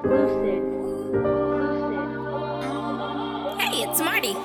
Hey, it's Marty.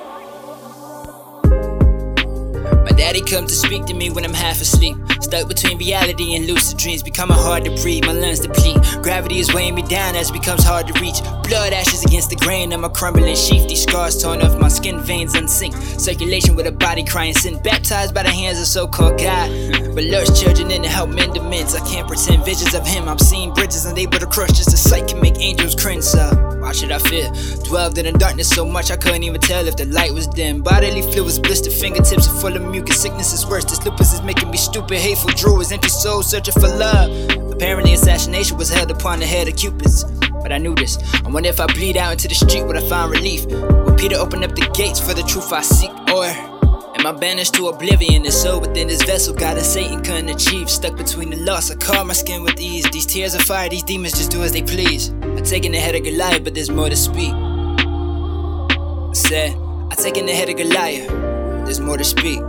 Daddy comes to speak to me when I'm half asleep. Stuck between reality and lucid dreams, becoming hard to breathe. My lungs deplete. Gravity is weighing me down as it becomes hard to reach. Blood ashes against the grain of my crumbling sheath. These scars torn off my skin veins unsync. Circulation with a body crying sin. Baptized by the hands of so-called God. But Lord's children in to help mend the mints. I can't pretend visions of him. I'm seeing bridges unable to crush. Just a sight can make angels cringe. So why should I fear? Dwelled in the darkness so much I couldn't even tell if the light was dim. Bodily fluids blistered, fingertips are full of mucus. Sickness is worse. This lupus is making me stupid. Hateful druids, empty souls searching for love. Apparently, assassination was held upon the head of Cupid's. But I knew this. I wonder if I bleed out into the street, would I find relief? Will Peter open up the gates for the truth I seek? Or am I banished to oblivion? The soul within this vessel, God and Satan couldn't achieve. Stuck between the loss, I carve my skin with ease. These tears of fire, these demons just do as they please. I take in the head of Goliath, but there's more to speak. I said, I take in the head of Goliath, there's more to speak.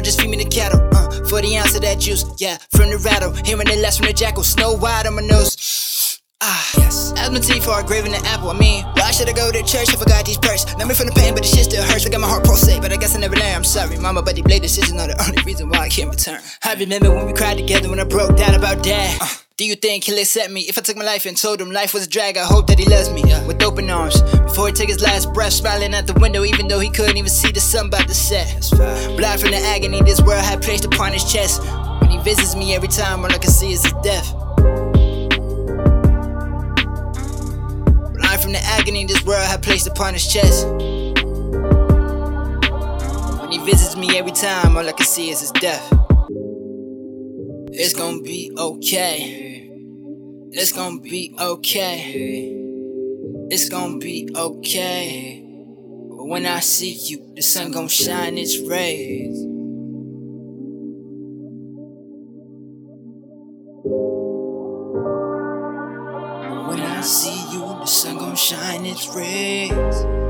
Just feed me the cattle. Uh, 40 ounce of that juice, yeah, from the rattle. Hearing the last from the jackal, snow white on my nose. Ah, yes. As my teeth are graving the apple. I mean, should I go to church I got these perks? Not me from the pain, but the shit still hurts. I got my heart pulsate, but I guess I never learned. I'm sorry, mama, but the blade decisions are the only reason why I can't return. I remember when we cried together when I broke down about dad. Uh, do you think he'll accept me if I took my life and told him life was a drag? I hope that he loves me uh, with open arms before he took his last breath, smiling out the window, even though he couldn't even see the sun about to set. Blind from the agony this world had placed upon his chest. When he visits me every time, all I can see is his death. This world had placed upon his chest. When he visits me every time, all I can see is his death. It's gonna be okay. It's gonna be okay. It's gonna be okay. But when I see you, the sun gonna shine its rays. When I see you, the sun gonna shine its rays.